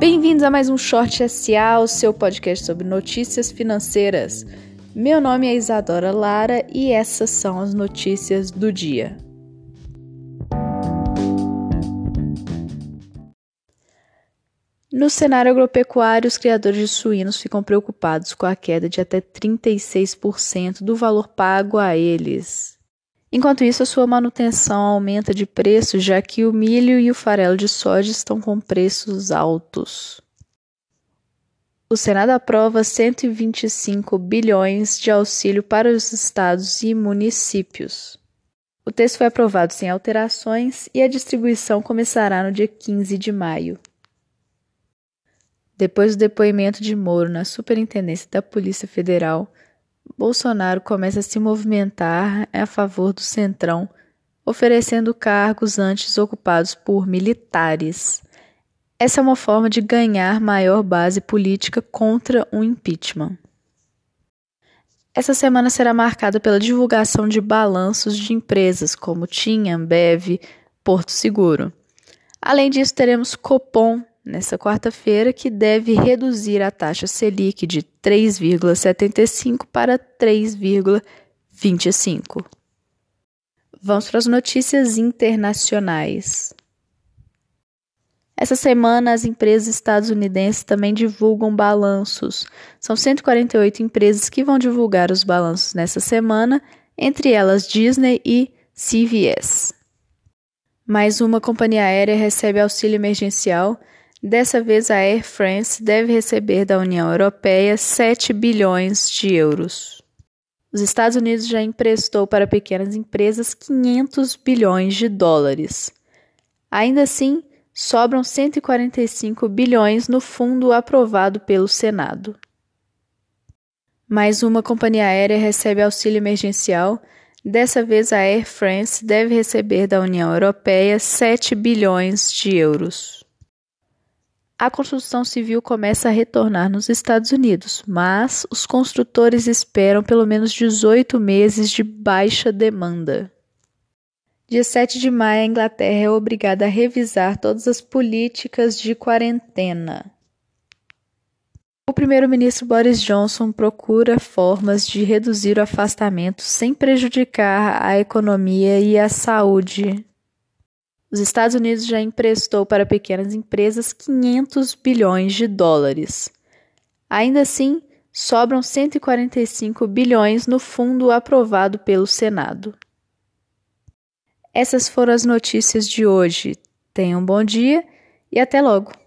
Bem-vindos a mais um Short SA, o seu podcast sobre notícias financeiras. Meu nome é Isadora Lara e essas são as notícias do dia. No cenário agropecuário, os criadores de suínos ficam preocupados com a queda de até 36% do valor pago a eles. Enquanto isso, a sua manutenção aumenta de preço, já que o milho e o farelo de soja estão com preços altos. O Senado aprova 125 bilhões de auxílio para os estados e municípios. O texto foi aprovado sem alterações e a distribuição começará no dia 15 de maio. Depois do depoimento de Moro na Superintendência da Polícia Federal, Bolsonaro começa a se movimentar a favor do Centrão, oferecendo cargos antes ocupados por militares. Essa é uma forma de ganhar maior base política contra um impeachment. Essa semana será marcada pela divulgação de balanços de empresas como TIM, Ambev, Porto Seguro. Além disso, teremos Copom nesta quarta-feira, que deve reduzir a taxa Selic de 3,75 para 3,25. Vamos para as notícias internacionais. Essa semana, as empresas estadunidenses também divulgam balanços. São 148 empresas que vão divulgar os balanços nessa semana, entre elas Disney e CVS. Mais uma companhia aérea recebe auxílio emergencial Dessa vez, a Air France deve receber da União Europeia 7 bilhões de euros. Os Estados Unidos já emprestou para pequenas empresas 500 bilhões de dólares. Ainda assim, sobram 145 bilhões no fundo aprovado pelo Senado. Mais uma companhia aérea recebe auxílio emergencial. Dessa vez, a Air France deve receber da União Europeia 7 bilhões de euros a construção civil começa a retornar nos Estados Unidos, mas os construtores esperam pelo menos 18 meses de baixa demanda. Dia 7 de maio, a Inglaterra é obrigada a revisar todas as políticas de quarentena. O primeiro-ministro Boris Johnson procura formas de reduzir o afastamento sem prejudicar a economia e a saúde os Estados Unidos já emprestou para pequenas empresas 500 bilhões de dólares. Ainda assim, sobram 145 bilhões no fundo aprovado pelo Senado. Essas foram as notícias de hoje. Tenham um bom dia e até logo!